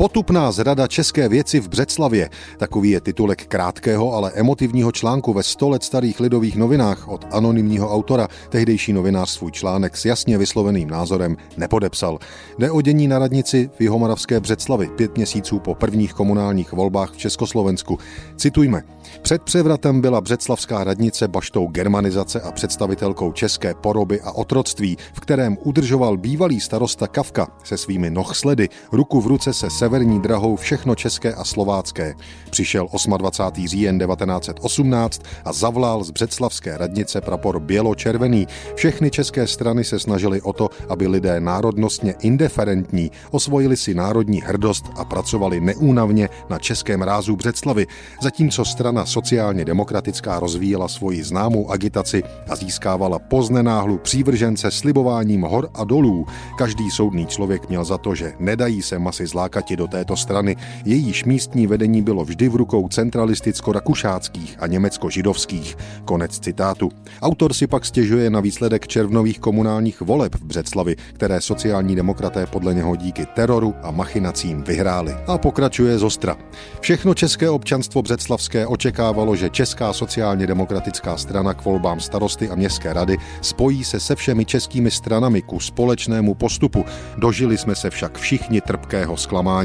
Potupná zrada české věci v Břeclavě. Takový je titulek krátkého, ale emotivního článku ve 100 let starých lidových novinách od anonymního autora. Tehdejší novinář svůj článek s jasně vysloveným názorem nepodepsal. Jde o dění na radnici v Jihomoravské Břeclavi pět měsíců po prvních komunálních volbách v Československu. Citujme. Před převratem byla Břeclavská radnice baštou germanizace a představitelkou české poroby a otroctví, v kterém udržoval bývalý starosta Kavka se svými nohsledy ruku v ruce se severní drahou všechno české a slovácké. Přišel 28. říjen 1918 a zavlál z Břeclavské radnice prapor bělo-červený. Všechny české strany se snažily o to, aby lidé národnostně indiferentní osvojili si národní hrdost a pracovali neúnavně na českém rázu Břeclavy, zatímco strana sociálně demokratická rozvíjela svoji známou agitaci a získávala poznenáhlu přívržence slibováním hor a dolů. Každý soudný člověk měl za to, že nedají se masy zlákati do této strany, jejíž místní vedení bylo vždy v rukou centralisticko-rakušáckých a německo-židovských. Konec citátu. Autor si pak stěžuje na výsledek červnových komunálních voleb v Břeclavi, které sociální demokraté podle něho díky teroru a machinacím vyhráli. A pokračuje z ostra. Všechno české občanstvo břeclavské očekávalo, že Česká sociálně demokratická strana k volbám starosty a městské rady spojí se se všemi českými stranami ku společnému postupu. Dožili jsme se však všichni trpkého zklamání.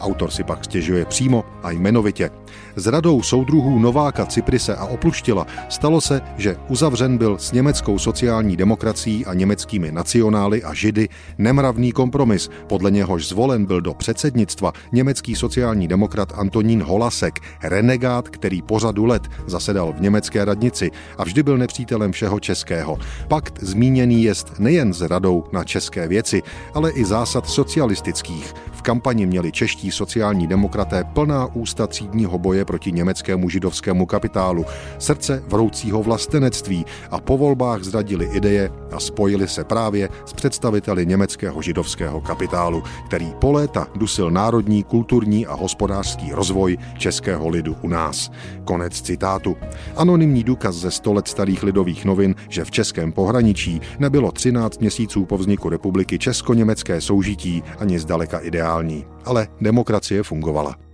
Autor si pak stěžuje přímo a jmenovitě. S radou soudruhů Nováka, Cyprise a Opluštila stalo se, že uzavřen byl s německou sociální demokracií a německými nacionály a židy nemravný kompromis, podle něhož zvolen byl do předsednictva německý sociální demokrat Antonín Holasek, renegát, který po řadu let zasedal v německé radnici a vždy byl nepřítelem všeho českého. Pakt zmíněný jest nejen s radou na české věci, ale i zásad socialistických. V kampani měli čeští sociální demokraté plná ústa třídního boje proti německému židovskému kapitálu, srdce vroucího vlastenectví a po volbách zradili ideje a spojili se právě s představiteli německého židovského kapitálu, který po léta dusil národní, kulturní a hospodářský rozvoj českého lidu u nás. Konec citátu. Anonymní důkaz ze 100 let starých lidových novin, že v českém pohraničí nebylo 13 měsíců po vzniku republiky česko-německé soužití ani zdaleka ideální. Ale demokracie fungovala.